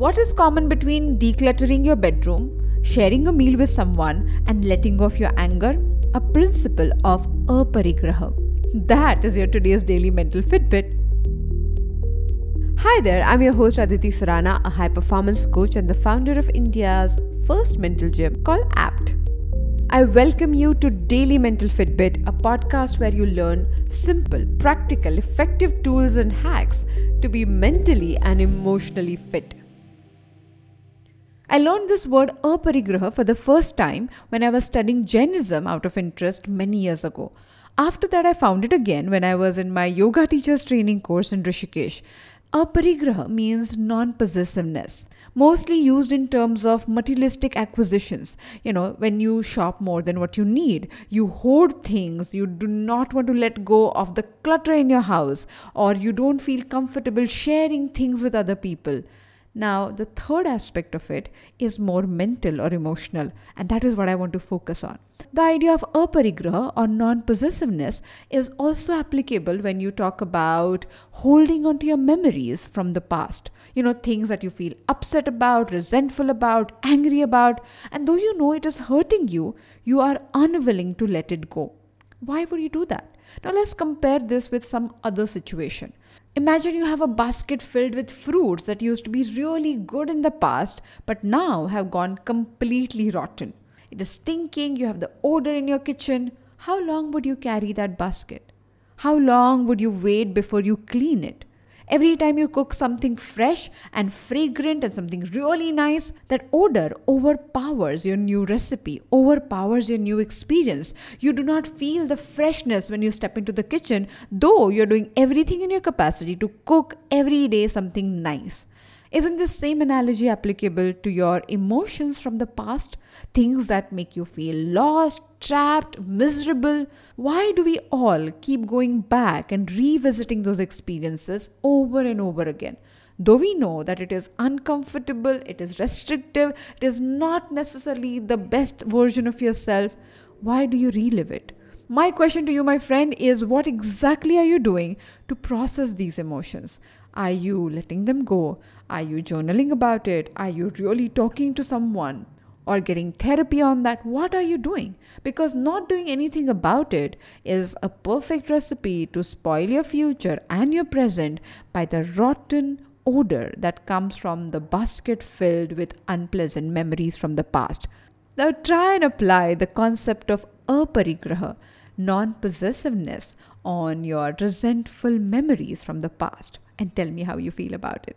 What is common between decluttering your bedroom, sharing a meal with someone, and letting go of your anger? A principle of aparigraha. That is your today's daily mental Fitbit. Hi there, I'm your host Aditi Surana, a high performance coach and the founder of India's first mental gym called APT. I welcome you to Daily Mental Fitbit, a podcast where you learn simple, practical, effective tools and hacks to be mentally and emotionally fit. I learned this word aparigraha for the first time when I was studying Jainism out of interest many years ago. After that, I found it again when I was in my yoga teacher's training course in Rishikesh. Aparigraha means non possessiveness, mostly used in terms of materialistic acquisitions. You know, when you shop more than what you need, you hoard things, you do not want to let go of the clutter in your house, or you don't feel comfortable sharing things with other people. Now, the third aspect of it is more mental or emotional, and that is what I want to focus on. The idea of aparigraha or non possessiveness is also applicable when you talk about holding onto your memories from the past. You know, things that you feel upset about, resentful about, angry about, and though you know it is hurting you, you are unwilling to let it go. Why would you do that? Now, let's compare this with some other situation. Imagine you have a basket filled with fruits that used to be really good in the past but now have gone completely rotten. It is stinking, you have the odor in your kitchen. How long would you carry that basket? How long would you wait before you clean it? Every time you cook something fresh and fragrant and something really nice, that odor overpowers your new recipe, overpowers your new experience. You do not feel the freshness when you step into the kitchen, though you're doing everything in your capacity to cook every day something nice. Isn't this same analogy applicable to your emotions from the past? Things that make you feel lost, trapped, miserable? Why do we all keep going back and revisiting those experiences over and over again? Though we know that it is uncomfortable, it is restrictive, it is not necessarily the best version of yourself, why do you relive it? My question to you, my friend, is what exactly are you doing to process these emotions? Are you letting them go? Are you journaling about it? Are you really talking to someone? Or getting therapy on that? What are you doing? Because not doing anything about it is a perfect recipe to spoil your future and your present by the rotten odor that comes from the basket filled with unpleasant memories from the past. Now try and apply the concept of aparigraha non possessiveness on your resentful memories from the past and tell me how you feel about it.